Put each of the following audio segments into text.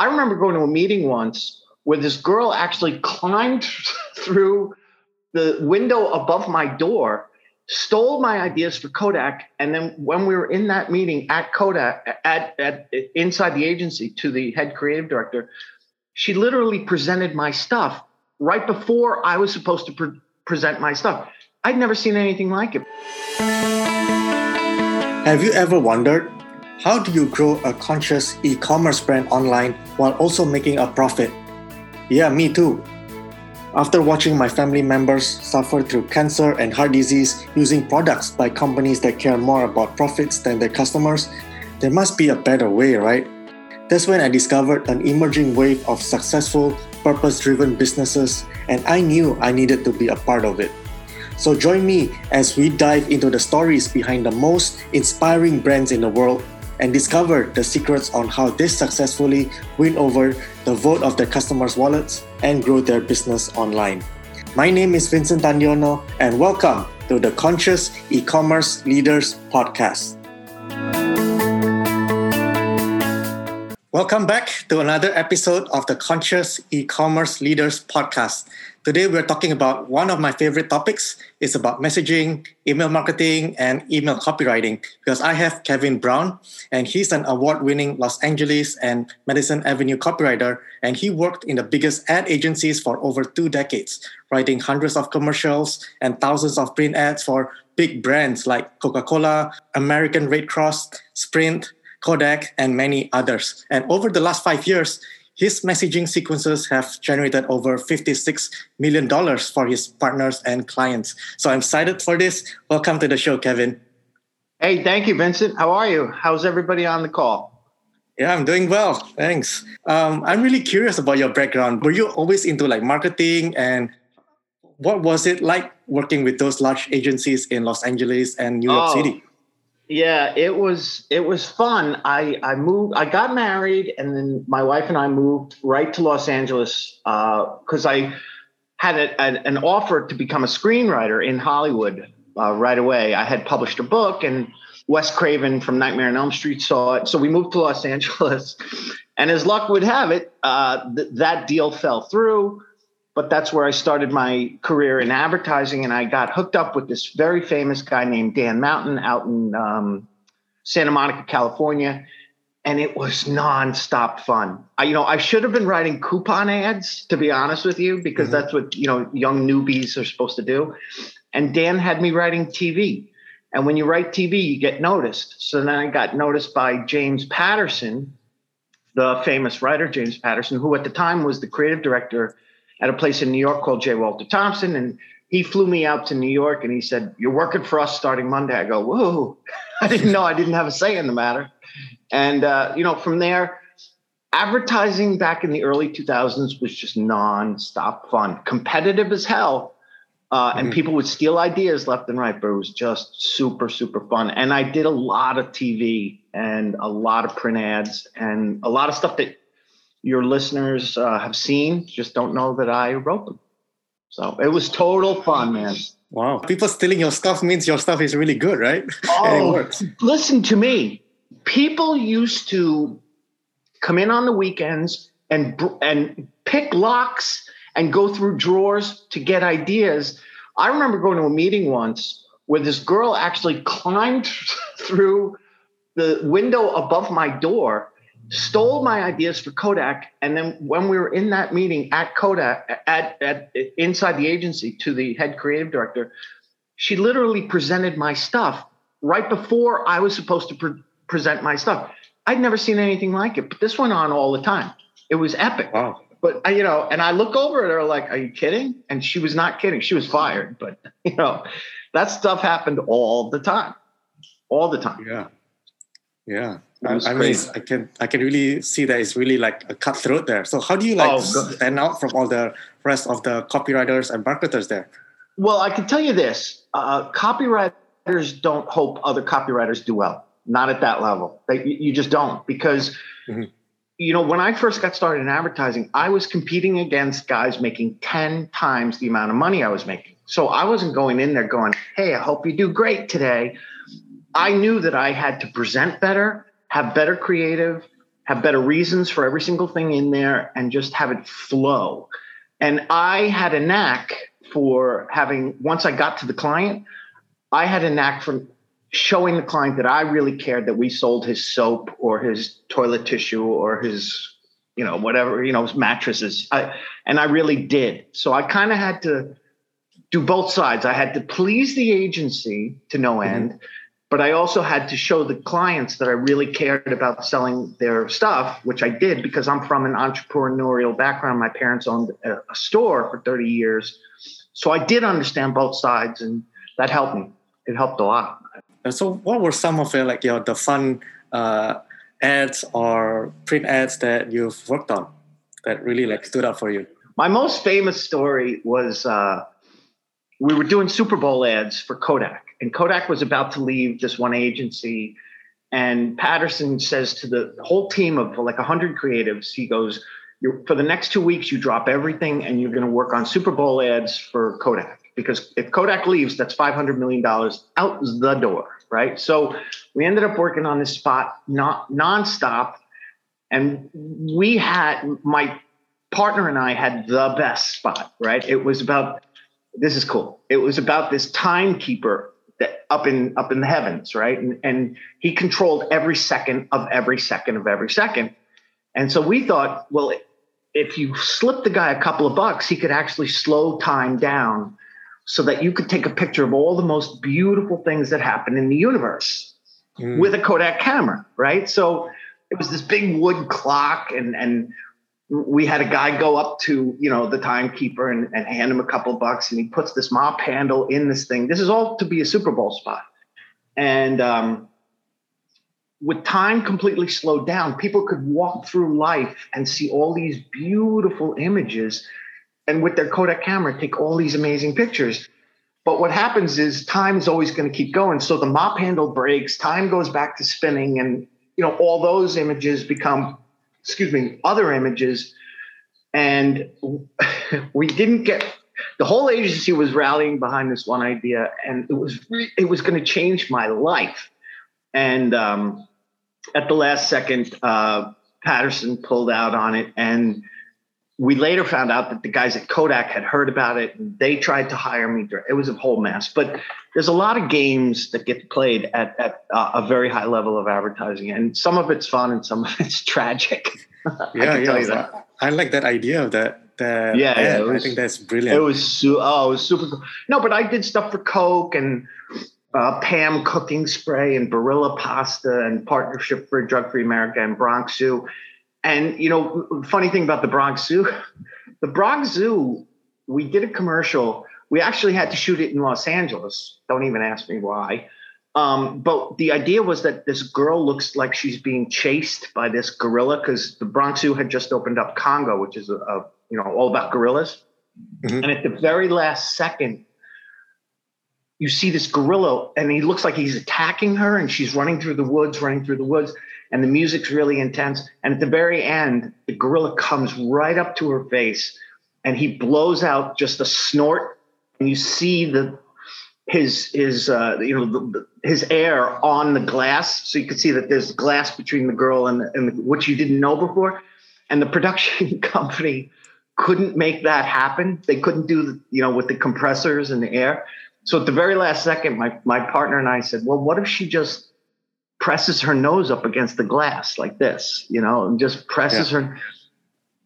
I remember going to a meeting once where this girl actually climbed through the window above my door, stole my ideas for Kodak, and then when we were in that meeting at Kodak, at, at inside the agency to the head creative director, she literally presented my stuff right before I was supposed to pre- present my stuff. I'd never seen anything like it. Have you ever wondered how do you grow a conscious e commerce brand online while also making a profit? Yeah, me too. After watching my family members suffer through cancer and heart disease using products by companies that care more about profits than their customers, there must be a better way, right? That's when I discovered an emerging wave of successful, purpose driven businesses, and I knew I needed to be a part of it. So join me as we dive into the stories behind the most inspiring brands in the world and discover the secrets on how they successfully win over the vote of their customers' wallets and grow their business online. My name is Vincent Tandiono, and welcome to the Conscious E-commerce Leaders Podcast. Welcome back to another episode of the Conscious E-commerce Leaders Podcast. Today we're talking about one of my favorite topics. It's about messaging, email marketing, and email copywriting. Because I have Kevin Brown, and he's an award-winning Los Angeles and Madison Avenue copywriter, and he worked in the biggest ad agencies for over two decades, writing hundreds of commercials and thousands of print ads for big brands like Coca-Cola, American Red Cross, Sprint, Kodak, and many others. And over the last five years, his messaging sequences have generated over $56 million for his partners and clients. So I'm excited for this. Welcome to the show, Kevin. Hey, thank you, Vincent. How are you? How's everybody on the call? Yeah, I'm doing well. Thanks. Um, I'm really curious about your background. Were you always into like marketing and what was it like working with those large agencies in Los Angeles and New York oh, City? Yeah, it was it was fun. I I moved. I got married, and then my wife and I moved right to Los Angeles because uh, I had a, a, an offer to become a screenwriter in Hollywood uh, right away. I had published a book, and Wes Craven from Nightmare on Elm Street saw it. So we moved to Los Angeles, and as luck would have it, uh, th- that deal fell through but that's where I started my career in advertising. And I got hooked up with this very famous guy named Dan Mountain out in um, Santa Monica, California. And it was nonstop fun. I, you know, I should have been writing coupon ads, to be honest with you, because mm-hmm. that's what, you know, young newbies are supposed to do. And Dan had me writing TV. And when you write TV, you get noticed. So then I got noticed by James Patterson, the famous writer, James Patterson, who at the time was the creative director at a place in New York called J. Walter Thompson. And he flew me out to New York and he said, You're working for us starting Monday. I go, Whoa, I didn't know I didn't have a say in the matter. And, uh, you know, from there, advertising back in the early 2000s was just non-stop fun, competitive as hell. Uh, and mm-hmm. people would steal ideas left and right, but it was just super, super fun. And I did a lot of TV and a lot of print ads and a lot of stuff that your listeners uh, have seen, just don't know that I wrote them. So it was total fun, man. Wow. People stealing your stuff means your stuff is really good, right? Oh, listen to me. People used to come in on the weekends and and pick locks and go through drawers to get ideas. I remember going to a meeting once where this girl actually climbed through the window above my door stole my ideas for Kodak. And then when we were in that meeting at Kodak, at, at inside the agency to the head creative director, she literally presented my stuff right before I was supposed to pre- present my stuff. I'd never seen anything like it, but this went on all the time. It was epic. Wow. But you know, and I look over at her like, "Are you kidding?" And she was not kidding. She was fired, but you know, that stuff happened all the time, all the time. Yeah, yeah. I, I mean, I can I can really see that it's really like a cutthroat there. So how do you like oh, stand out from all the rest of the copywriters and marketers there? Well, I can tell you this: uh, copywriters don't hope other copywriters do well. Not at that level. They, you just don't because. Mm-hmm. You know, when I first got started in advertising, I was competing against guys making 10 times the amount of money I was making. So I wasn't going in there going, Hey, I hope you do great today. I knew that I had to present better have better creative, have better reasons for every single thing in there, and just have it flow. And I had a knack for having, once I got to the client, I had a knack for showing the client that I really cared that we sold his soap or his toilet tissue or his, you know, whatever, you know, his mattresses. I, and I really did. So I kind of had to do both sides. I had to please the agency to no mm-hmm. end, mm-hmm. But I also had to show the clients that I really cared about selling their stuff, which I did because I'm from an entrepreneurial background. My parents owned a, a store for 30 years. So I did understand both sides and that helped me. It helped a lot. And so what were some of the like your the fun uh, ads or print ads that you've worked on that really like stood out for you? My most famous story was uh, we were doing Super Bowl ads for Kodak, and Kodak was about to leave this one agency. And Patterson says to the whole team of like 100 creatives, he goes, For the next two weeks, you drop everything and you're going to work on Super Bowl ads for Kodak. Because if Kodak leaves, that's $500 million out the door, right? So we ended up working on this spot not nonstop. And we had, my partner and I had the best spot, right? It was about this is cool. It was about this timekeeper that up in up in the heavens, right? And, and he controlled every second of every second of every second. And so we thought, well, if you slip the guy a couple of bucks, he could actually slow time down so that you could take a picture of all the most beautiful things that happen in the universe mm. with a Kodak camera, right? So it was this big wood clock and and we had a guy go up to you know the timekeeper and, and hand him a couple bucks and he puts this mop handle in this thing. This is all to be a super bowl spot. And um, with time completely slowed down people could walk through life and see all these beautiful images and with their kodak camera take all these amazing pictures. But what happens is time is always going to keep going. So the mop handle breaks time goes back to spinning and you know all those images become excuse me, other images. And we didn't get the whole agency was rallying behind this one idea, and it was it was going to change my life. And um, at the last second, uh, Patterson pulled out on it, and we later found out that the guys at Kodak had heard about it and they tried to hire me. It was a whole mess. But there's a lot of games that get played at, at uh, a very high level of advertising, and some of it's fun and some of it's tragic. yeah, yeah. I like that idea of that. that yeah, yeah was, I think that's brilliant. It was su- oh, it was super cool. No, but I did stuff for Coke and uh, Pam cooking spray and Barilla pasta and partnership for Drug Free America and Bronx Zoo and you know, funny thing about the Bronx Zoo, the Bronx Zoo, we did a commercial. We actually had to shoot it in Los Angeles. Don't even ask me why. Um, but the idea was that this girl looks like she's being chased by this gorilla because the Bronx Zoo had just opened up Congo, which is a, a you know all about gorillas. Mm-hmm. And at the very last second, you see this gorilla, and he looks like he's attacking her, and she's running through the woods, running through the woods and the music's really intense. And at the very end, the gorilla comes right up to her face and he blows out just a snort. And you see the his his uh, you know the, his air on the glass, so you can see that there's glass between the girl and, and the, which you didn't know before. And the production company couldn't make that happen. They couldn't do the, you know with the compressors and the air. So at the very last second, my my partner and I said, "Well, what if she just presses her nose up against the glass like this, you know, and just presses yeah. her.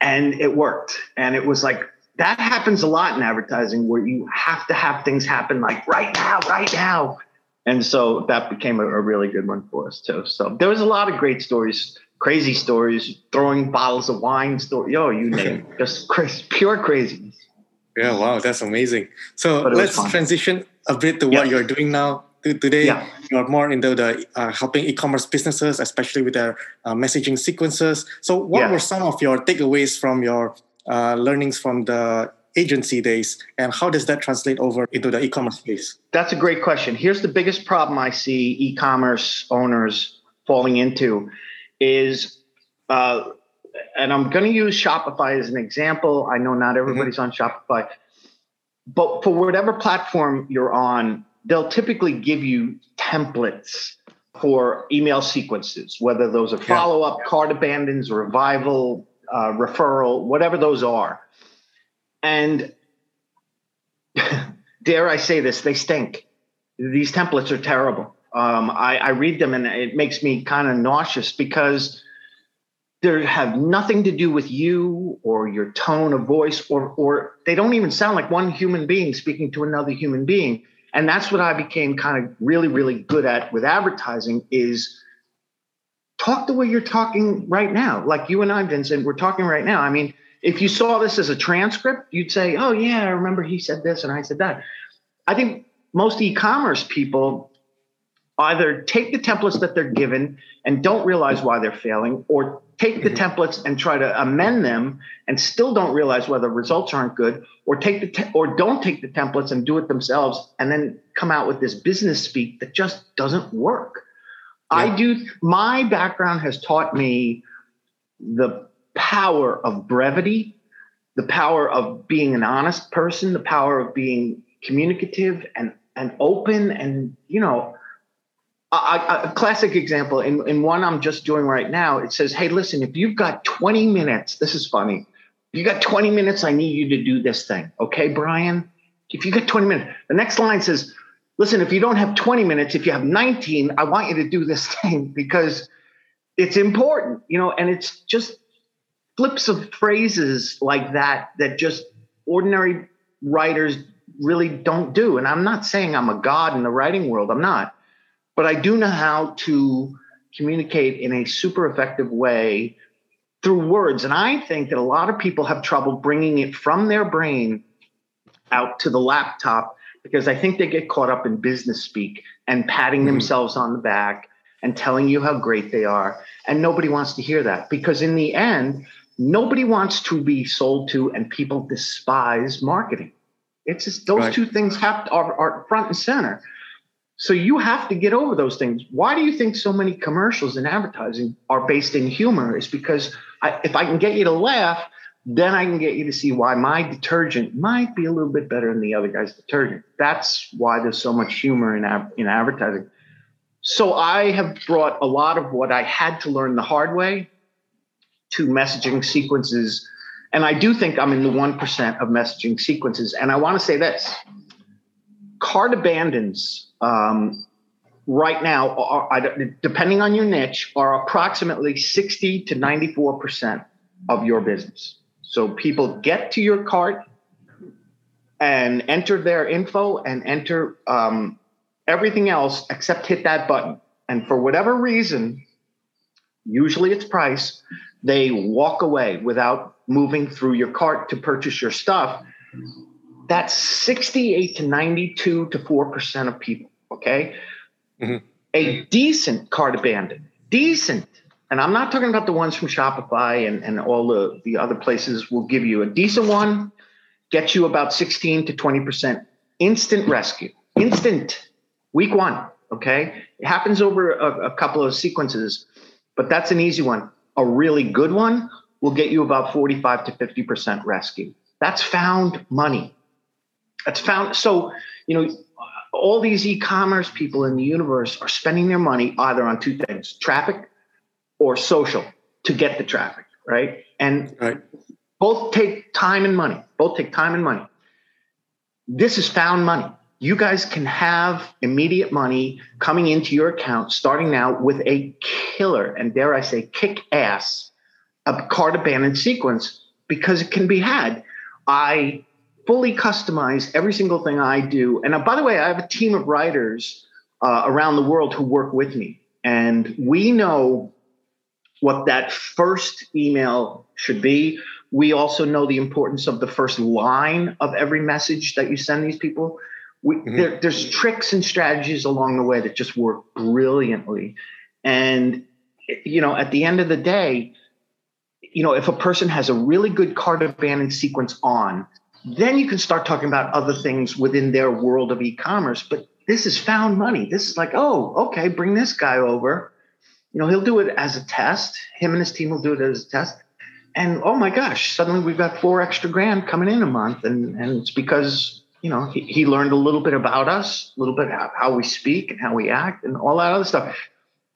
And it worked. And it was like, that happens a lot in advertising where you have to have things happen like right now, right now. And so that became a, a really good one for us too. So there was a lot of great stories, crazy stories, throwing bottles of wine, story, yo, you name it, just crazy, pure craziness. Yeah, wow, that's amazing. So let's transition a bit to what you're doing now today yeah. You're more into the uh, helping e-commerce businesses especially with their uh, messaging sequences so what yeah. were some of your takeaways from your uh, learnings from the agency days and how does that translate over into the e-commerce space that's a great question here's the biggest problem i see e-commerce owners falling into is uh, and i'm going to use shopify as an example i know not mm-hmm. everybody's mm-hmm. on shopify but for whatever platform you're on they'll typically give you templates for email sequences, whether those are follow up, yeah. cart abandons, revival, uh, referral, whatever those are. And dare I say this, they stink. These templates are terrible. Um, I, I read them and it makes me kind of nauseous because they have nothing to do with you or your tone of voice, or or they don't even sound like one human being speaking to another human being. And that's what I became kind of really, really good at with advertising is talk the way you're talking right now. Like you and I, Vincent, we're talking right now. I mean, if you saw this as a transcript, you'd say, oh, yeah, I remember he said this and I said that. I think most e commerce people either take the templates that they're given and don't realize why they're failing, or take the mm-hmm. templates and try to amend them and still don't realize why the results aren't good, or take the te- or don't take the templates and do it themselves and then come out with this business speak that just doesn't work. Yeah. I do my background has taught me the power of brevity, the power of being an honest person, the power of being communicative and and open and you know a, a, classic example in, in one i'm just doing right now it says hey listen if you've got 20 minutes this is funny you got 20 minutes i need you to do this thing okay brian if you got 20 minutes the next line says listen if you don't have 20 minutes if you have 19 i want you to do this thing because it's important you know and it's just flips of phrases like that that just ordinary writers really don't do. And I'm not saying I'm a god in the writing world, I'm not. But I do know how to communicate in a super effective way through words. And I think that a lot of people have trouble bringing it from their brain out to the laptop because I think they get caught up in business speak and patting mm-hmm. themselves on the back and telling you how great they are. And nobody wants to hear that because in the end, nobody wants to be sold to and people despise marketing it's just those right. two things have to, are, are front and center so you have to get over those things why do you think so many commercials and advertising are based in humor is because I, if i can get you to laugh then i can get you to see why my detergent might be a little bit better than the other guy's detergent that's why there's so much humor in, in advertising so i have brought a lot of what i had to learn the hard way to messaging sequences. And I do think I'm in the 1% of messaging sequences. And I want to say this cart abandons um, right now, are, depending on your niche, are approximately 60 to 94% of your business. So people get to your cart and enter their info and enter um, everything else except hit that button. And for whatever reason, usually it's price, they walk away without moving through your cart to purchase your stuff. That's 68 to 92 to 4% of people. Okay. Mm-hmm. A decent cart abandon, decent. And I'm not talking about the ones from Shopify and, and all the, the other places will give you a decent one, gets you about 16 to 20% instant rescue, instant week one. Okay. It happens over a, a couple of sequences, but that's an easy one a really good one will get you about 45 to 50% rescue. That's found money. That's found. So, you know, all these e commerce people in the universe are spending their money either on two things traffic or social to get the traffic, right? And right. both take time and money. Both take time and money. This is found money you guys can have immediate money coming into your account starting now with a killer and dare I say kick ass a cart abandoned sequence because it can be had. I fully customize every single thing I do. And uh, by the way, I have a team of writers uh, around the world who work with me. And we know what that first email should be. We also know the importance of the first line of every message that you send these people. We, mm-hmm. there, there's tricks and strategies along the way that just work brilliantly. And, you know, at the end of the day, you know, if a person has a really good cart abandon sequence on, then you can start talking about other things within their world of e-commerce. But this is found money. This is like, oh, okay, bring this guy over. You know, he'll do it as a test. Him and his team will do it as a test. And oh my gosh, suddenly we've got four extra grand coming in a month. And, and it's because you know, he, he learned a little bit about us, a little bit how, how we speak and how we act and all that other stuff.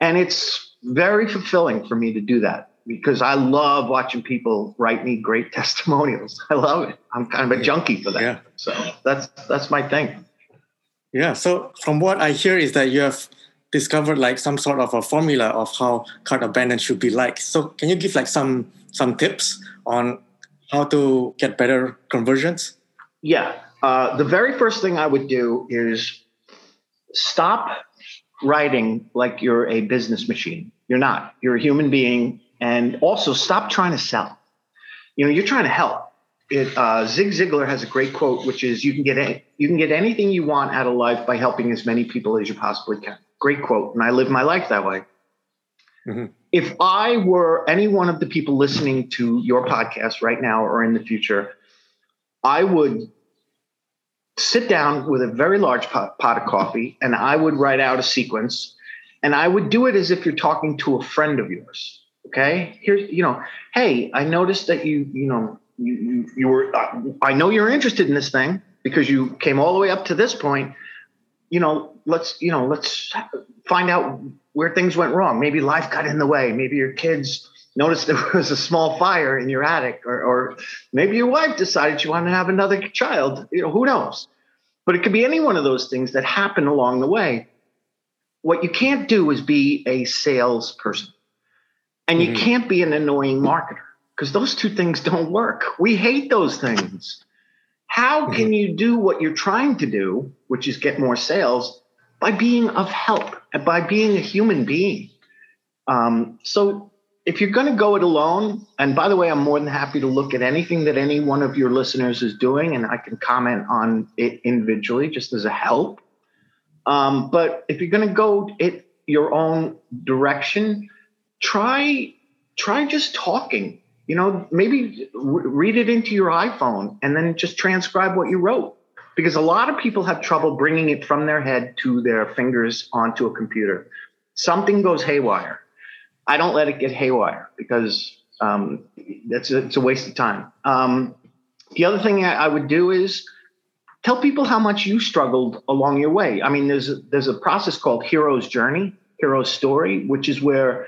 And it's very fulfilling for me to do that because I love watching people write me great testimonials. I love it. I'm kind of a junkie for that. Yeah. So that's that's my thing. Yeah. So from what I hear is that you have discovered like some sort of a formula of how cart abandon should be like. So can you give like some some tips on how to get better conversions? Yeah. Uh, the very first thing I would do is stop writing like you're a business machine. You're not. You're a human being. And also stop trying to sell. You know, you're trying to help. It, uh, Zig Ziglar has a great quote, which is, "You can get a, you can get anything you want out of life by helping as many people as you possibly can." Great quote, and I live my life that way. Mm-hmm. If I were any one of the people listening to your podcast right now or in the future, I would sit down with a very large pot, pot, of coffee and I would write out a sequence and I would do it as if you're talking to a friend of yours. Okay. Here's, you know, hey, I noticed that you, you know, you, you, you were, I know you're interested in this thing because you came all the way up to this point. You know, let's, you know, let's find out where things went wrong. Maybe life got in the way. Maybe your kids noticed there was a small fire in your attic, or, or maybe your wife decided she wanted to have another child. You know, who knows? But it could be any one of those things that happen along the way. What you can't do is be a salesperson, and you mm-hmm. can't be an annoying marketer because those two things don't work. We hate those things. How mm-hmm. can you do what you're trying to do, which is get more sales, by being of help and by being a human being? Um, so if you're going to go it alone, and by the way, I'm more than happy to look at anything that any one of your listeners is doing, and I can comment on it individually just as a help. Um, but if you're going to go it your own direction, try try just talking. You know, maybe read it into your iPhone and then just transcribe what you wrote. Because a lot of people have trouble bringing it from their head to their fingers onto a computer. Something goes haywire I don't let it get haywire because um, that's a, it's a waste of time. Um, the other thing I, I, would do is tell people how much you struggled along your way. I mean, there's a, there's a process called hero's journey, hero's story, which is where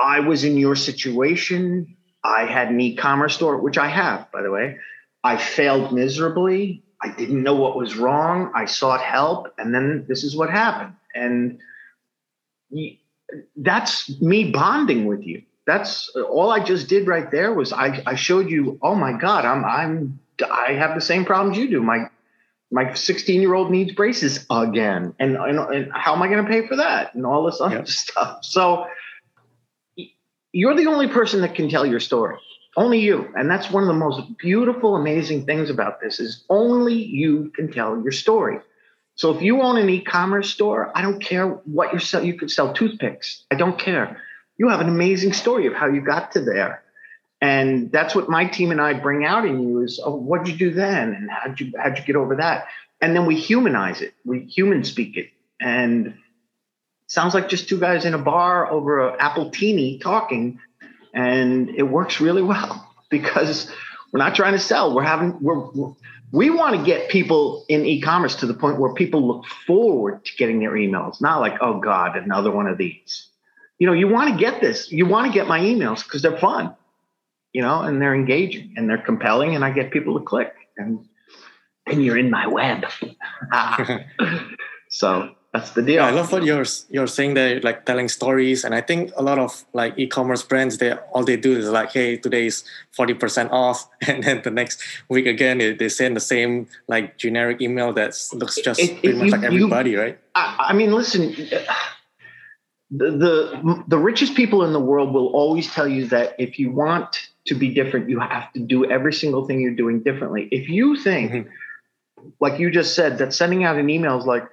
I was in your situation. I had an e-commerce store, which I have, by the way. I failed miserably. I didn't know what was wrong. I sought help, and then this is what happened. And that's me bonding with you. That's all I just did right there was I, I showed you, oh my God, I'm I'm I have the same problems you do. My my 16 year old needs braces again. And, and, and how am I going to pay for that? And all this other stuff. So you're the only person that can tell your story. Only you. And that's one of the most beautiful, amazing things about this is only you can tell your story. So if you own an e-commerce store, I don't care what you sell. You could sell toothpicks. I don't care. You have an amazing story of how you got to there. And that's what my team and I bring out in you is, oh, what'd you do then? And how'd you how'd you get over that? And then we humanize it. We human speak it. And sounds like just two guys in a bar over an appletini talking. And it works really well because we're not trying to sell. We're having we're we want to get people in e-commerce to the point where people look forward to getting their emails not like oh god another one of these you know you want to get this you want to get my emails because they're fun you know and they're engaging and they're compelling and i get people to click and and you're in my web so that's the deal. Yeah, I love what you're you're saying there, like telling stories, and I think a lot of like e-commerce brands, they all they do is like, hey, today is forty percent off, and then the next week again they, they send the same like generic email that looks just it, pretty it, much you, like everybody, you, right? I, I mean, listen, the, the the richest people in the world will always tell you that if you want to be different, you have to do every single thing you're doing differently. If you think, mm-hmm. like you just said, that sending out an email is like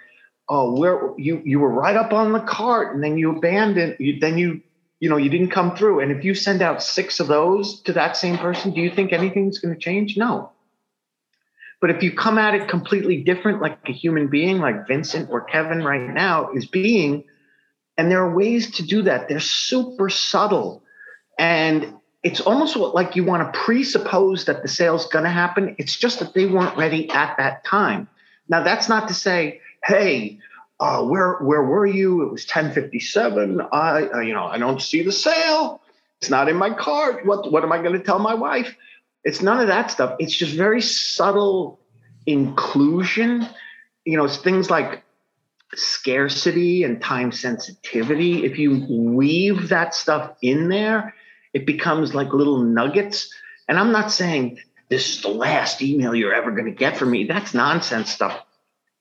oh where you you were right up on the cart and then you abandoned you, then you you know you didn't come through. And if you send out six of those to that same person do you think anything's going to change? No. But if you come at it completely different like a human being like vincent or kevin right now is being and there are ways to do that. They're super subtle. And it's almost like you want to presuppose that the sale's going to happen. It's just that they weren't ready at that time. Now that's not to say hey, uh, where where were you? It was 1057. I uh, you know, I don't see the sale. It's not in my cart. What what am I going to tell my wife? It's none of that stuff. It's just very subtle inclusion. You know, it's things like scarcity and time sensitivity. If you weave that stuff in there, it becomes like little nuggets. And I'm not saying this is the last email you're ever going to get from me. That's nonsense stuff.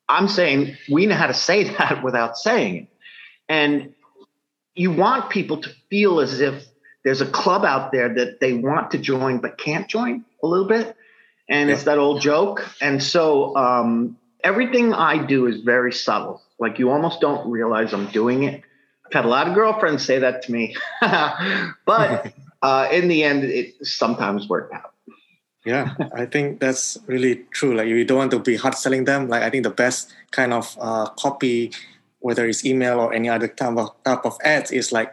I'm saying we know how to say that without saying it. And you want people to feel as if there's a club out there that they want to join but can't join a little bit. And yeah. it's that old joke. And so um, everything I do is very subtle. Like you almost don't realize I'm doing it. I've had a lot of girlfriends say that to me, but uh, in the end, it sometimes worked out. Yeah, I think that's really true. Like you don't want to be hard selling them. Like I think the best kind of uh, copy, whether it's email or any other type of type of ads, is like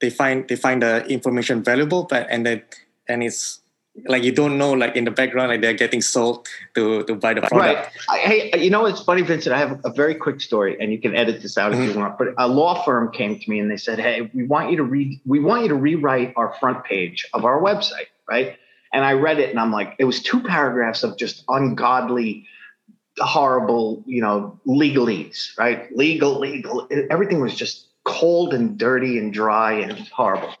they find they find the information valuable, but and then and it's like you don't know like in the background like they're getting sold to to buy the product. Right. Hey, you know it's funny, Vincent. I have a very quick story, and you can edit this out mm-hmm. if you mm-hmm. want. But a law firm came to me and they said, "Hey, we want you to read. We want you to rewrite our front page of our website, right?" And I read it, and I'm like, it was two paragraphs of just ungodly, horrible, you know, legalese, right? Legal, legal. Everything was just cold and dirty and dry and horrible.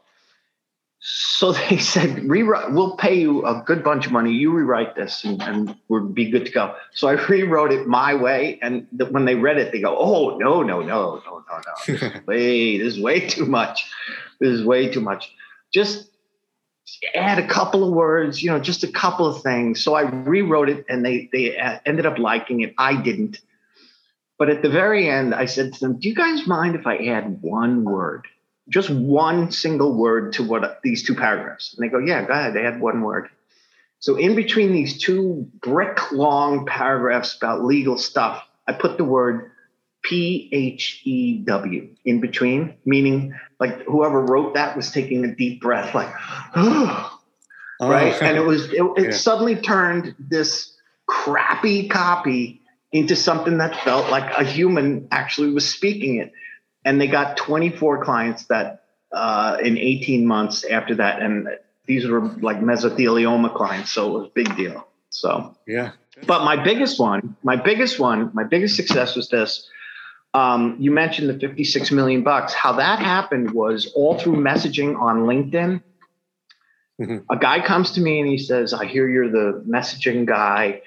So they said, rewrite, we'll pay you a good bunch of money. You rewrite this and, and we'll be good to go. So I rewrote it my way. And the, when they read it, they go, oh, no, no, no, no, no, no. Wait, this is way too much. This is way too much. Just add a couple of words, you know, just a couple of things. So I rewrote it and they, they uh, ended up liking it. I didn't. But at the very end, I said to them, do you guys mind if I add one word? just one single word to what these two paragraphs. And they go, yeah, go ahead. Had one word. So in between these two brick long paragraphs about legal stuff, I put the word P H E W in between, meaning like whoever wrote that was taking a deep breath, like, oh, right. And it was, it, it yeah. suddenly turned this crappy copy into something that felt like a human actually was speaking it and they got 24 clients that uh, in 18 months after that, and these were like mesothelioma clients, so it was a big deal. So yeah. But my biggest one, my biggest one, my biggest success was this. Um, you mentioned the 56 million bucks. How that happened was all through messaging on LinkedIn. Mm-hmm. A guy comes to me and he says, "I hear you're the messaging guy,"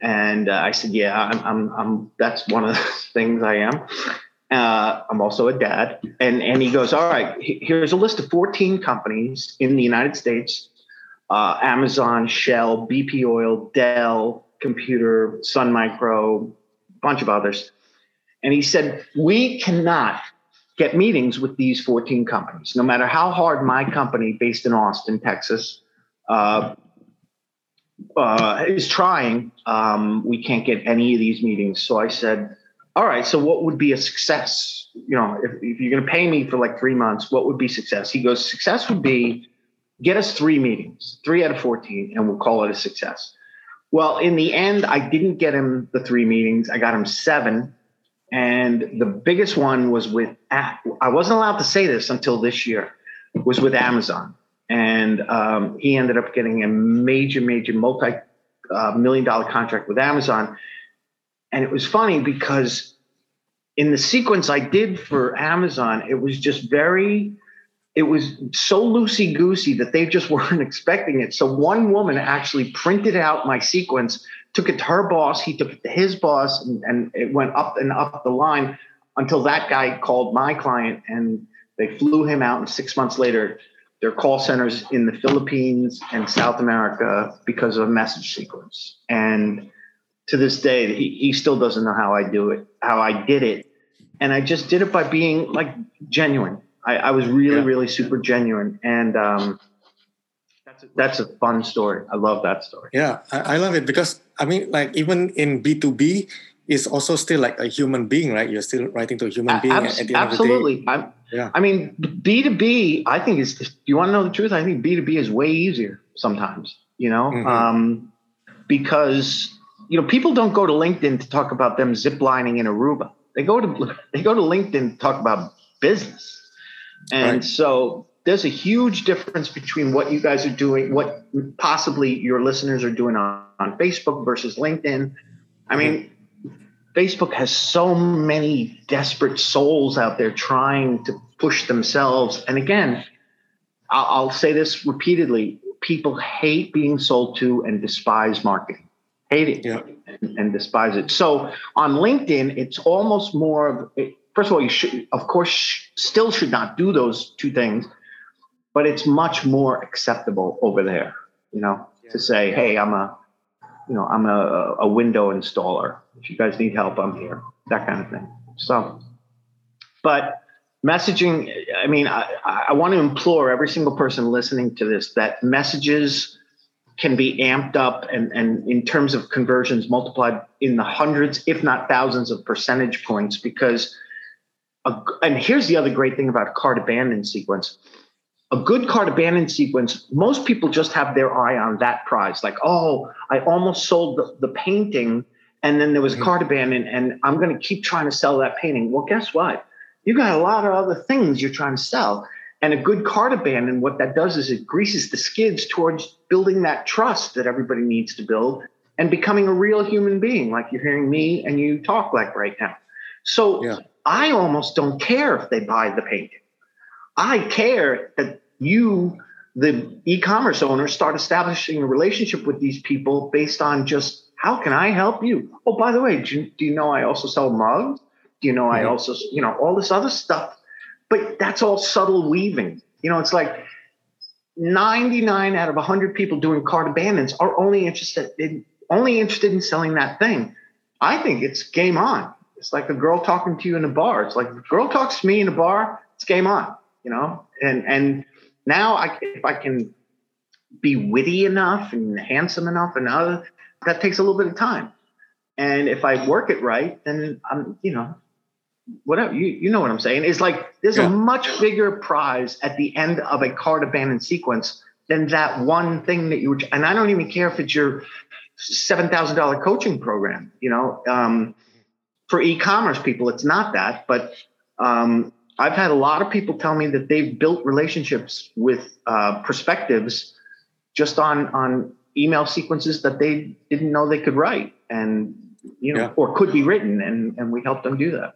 and uh, I said, "Yeah, I'm, I'm, I'm. That's one of the things I am." Uh, I'm also a dad. And, and he goes, All right, here's a list of 14 companies in the United States uh, Amazon, Shell, BP Oil, Dell, Computer, Sun Micro, a bunch of others. And he said, We cannot get meetings with these 14 companies, no matter how hard my company based in Austin, Texas, uh, uh, is trying. Um, we can't get any of these meetings. So I said, all right, so what would be a success? You know, if, if you're going to pay me for like three months, what would be success? He goes, success would be get us three meetings, three out of 14, and we'll call it a success. Well, in the end, I didn't get him the three meetings. I got him seven. And the biggest one was with, I wasn't allowed to say this until this year, was with Amazon. And um, he ended up getting a major, major multi uh, million dollar contract with Amazon and it was funny because in the sequence I did for Amazon, it was just very, it was so loosey goosey that they just weren't expecting it. So one woman actually printed out my sequence, took it to her boss, he took it to his boss, and, and it went up and up the line until that guy called my client and they flew him out. And six months later, their call centers in the Philippines and South America because of a message sequence. And to this day, he, he still doesn't know how I do it, how I did it. And I just did it by being like genuine. I, I was really, yeah. really super genuine. And um, that's, a, that's a fun story. I love that story. Yeah, I, I love it because I mean, like even in B2B, it's also still like a human being, right? You're still writing to a human being. Abs- absolutely. I'm, yeah. I mean, B2B, I think is, if you want to know the truth, I think B2B is way easier sometimes, you know, mm-hmm. um, because you know, people don't go to LinkedIn to talk about them ziplining in Aruba. They go to they go to LinkedIn to talk about business, and right. so there's a huge difference between what you guys are doing, what possibly your listeners are doing on, on Facebook versus LinkedIn. I mean, Facebook has so many desperate souls out there trying to push themselves. And again, I'll, I'll say this repeatedly people hate being sold to and despise marketing, hate it yeah. and, and, despise it. So on LinkedIn, it's almost more of, first of all, you should, of course, still should not do those two things, but it's much more acceptable over there, you know, yeah. to say, hey, I'm a, you know, I'm a, a window installer. If you guys need help, I'm here, that kind of thing. So, but messaging i mean I, I, want to implore every single person listening to this that messages can be amped up and, and in terms of conversions multiplied in the hundreds if not thousands of percentage points because a, and here's the other great thing about cart abandon sequence a good cart abandon sequence most people just have their eye on that prize like oh i almost sold the, the painting and then there was mm-hmm. cart abandon and i'm going to keep trying to sell that painting well guess what you got a lot of other things you're trying to sell. And a good cart abandon, what that does is it greases the skids towards building that trust that everybody needs to build and becoming a real human being, like you're hearing me and you talk like right now. So yeah. I almost don't care if they buy the painting. I care that you, the e-commerce owner, start establishing a relationship with these people based on just how can I help you? Oh, by the way, do you, do you know I also sell mugs? Do you know, I also, you know, all this other stuff. But that's all subtle weaving. You know, it's like 99 out of 100 people doing cart abandons are only interested in only interested in selling that thing. I think it's game on. It's like a girl talking to you in a bar. It's like a girl talks to me in a bar, it's game on, you know? And and now I if I can be witty enough and handsome enough and other that takes a little bit of time. And if I work it right, then I'm, you know, whatever you, you know what I'm saying. It's like there's yeah. a much bigger prize at the end of a cart abandoned sequence than that one thing that you were. And I don't even care if it's your seven thousand dollar coaching program. You know, um, for e-commerce people, it's not that. But um, I've had a lot of people tell me that they've built relationships with uh, perspectives just on on email sequences that they didn't know they could write and you know yeah. or could be written and and we help them do that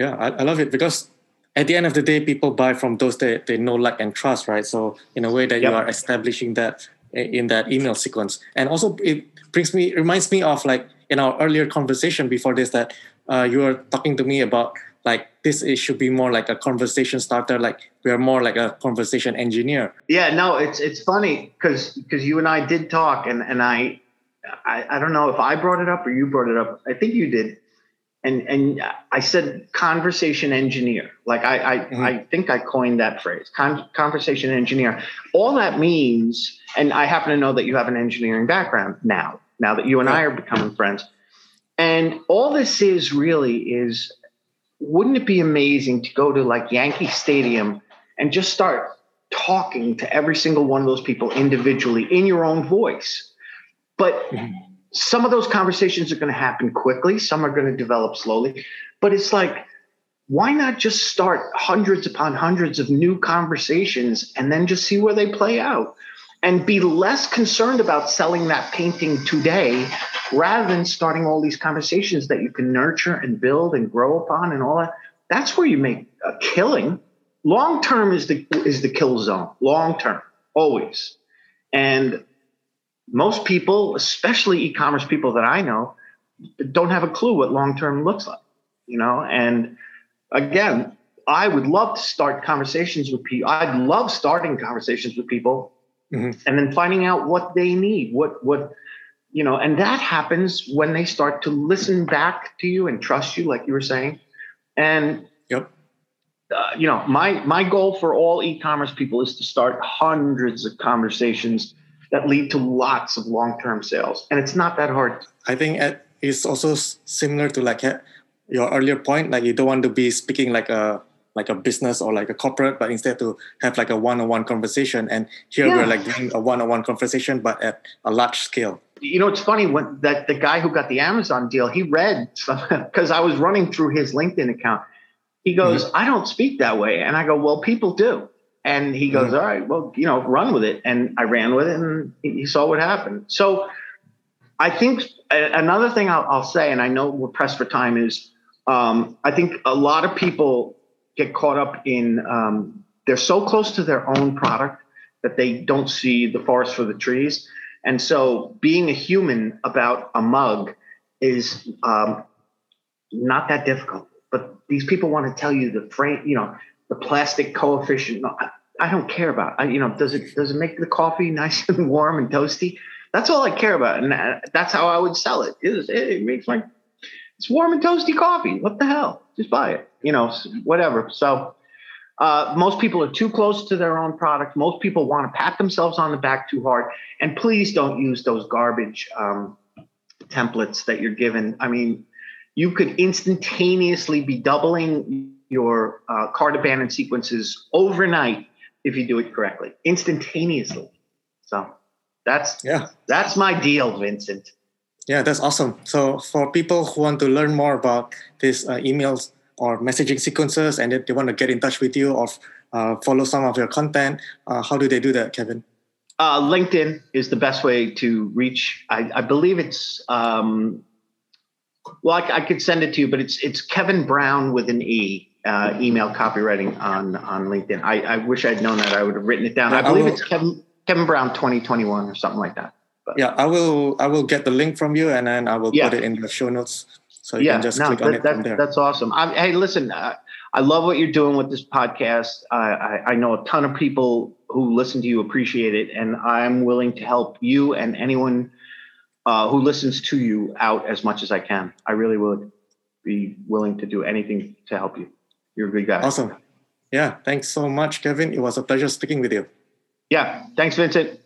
yeah, I, I love it because at the end of the day, people buy from those they, they know, like, and trust, right? So in a way that yep. you are establishing that in that email sequence. And also it brings me, reminds me of like in our earlier conversation before this that uh, you were talking to me about like this it should be more like a conversation starter like we are more like a conversation engineer yeah no it's it's funny because because you and i did talk and and I, I i don't know if i brought it up or you brought it up i think you did and and I said conversation engineer. Like I I, mm-hmm. I think I coined that phrase, Con- conversation engineer. All that means, and I happen to know that you have an engineering background now. Now that you and I are becoming friends, and all this is really is, wouldn't it be amazing to go to like Yankee Stadium and just start talking to every single one of those people individually in your own voice, but. Mm-hmm. some of those conversations are going to happen quickly, some are going to develop slowly, but it's like, why not just start hundreds upon hundreds of new conversations and then just see where they play out? And be less concerned about selling that painting today rather than starting all these conversations that you can nurture and build and grow upon and all that that's where you make a killing long term is the is the kill zone long term always and most people, especially e-commerce people that I know, don't have a clue what long-term looks like, you know? And again, I would love to start conversations with people. I'd love starting conversations with people mm-hmm. and then finding out what they need, what, what, you know, and that happens when they start to listen back to you and trust you, like you were saying. And, yep. Uh, you know, my, my goal for all e-commerce people is to start hundreds of conversations that lead to lots of long-term sales and it's not that hard i think it's also similar to like your earlier point like you don't want to be speaking like a like a business or like a corporate but instead to have like a one-on-one conversation and here yeah. we're like doing a one-on-one conversation but at a large scale you know, it's funny when that the guy who got the Amazon deal, he read because I was running through his LinkedIn account. He goes, mm-hmm. I don't speak that way. And I go, well, people do. And he goes, mm-hmm. all right, well, you know, run with it. And I ran with it and he saw what happened. So I think another thing I'll, I'll say, and I know we're pressed for time, is um, I think a lot of people get caught up in um, they're so close to their own product that they don't see the forest for the trees. And so being a human about a mug is um, not that difficult. But these people want to tell you the frame, you know, the plastic coefficient. No, I, I, don't care about. I, you know, does it does it make the coffee nice and warm and toasty? That's all I care about, and that's how I would sell it. It, it makes like it's warm and toasty coffee. What the hell? Just buy it. You know, whatever. So. Uh, most people are too close to their own product. Most people want to pat themselves on the back too hard. And please don't use those garbage um, templates that you're given. I mean, you could instantaneously be doubling your uh, cart abandon sequences overnight if you do it correctly, instantaneously. So that's yeah, that's my deal, Vincent. Yeah, that's awesome. So for people who want to learn more about these uh, emails or messaging sequences, and if they want to get in touch with you or uh, follow some of your content, uh, how do they do that, Kevin? Uh, LinkedIn is the best way to reach. I, I believe it's um, well, I, I, could send it to you, but it's it's Kevin Brown with an E. Uh, email copywriting on on LinkedIn. I, I wish I'd known that. I would have written it down. I believe will, it's Kevin Kevin Brown 2021 or something like that. But, yeah, I will I will get the link from you and then I will yeah. put it in the show notes so you yeah, can just no, click that, on it that, from there. That's awesome. I, hey, listen, uh, I love what you're doing with this podcast. I, I, I know a ton of people who listen to you appreciate it, and I'm willing to help you and anyone uh, who listens to you out as much as I can. I really would be willing to do anything to help you. You're a good guy. Awesome. Yeah. Thanks so much, Kevin. It was a pleasure speaking with you. Yeah. Thanks, Vincent.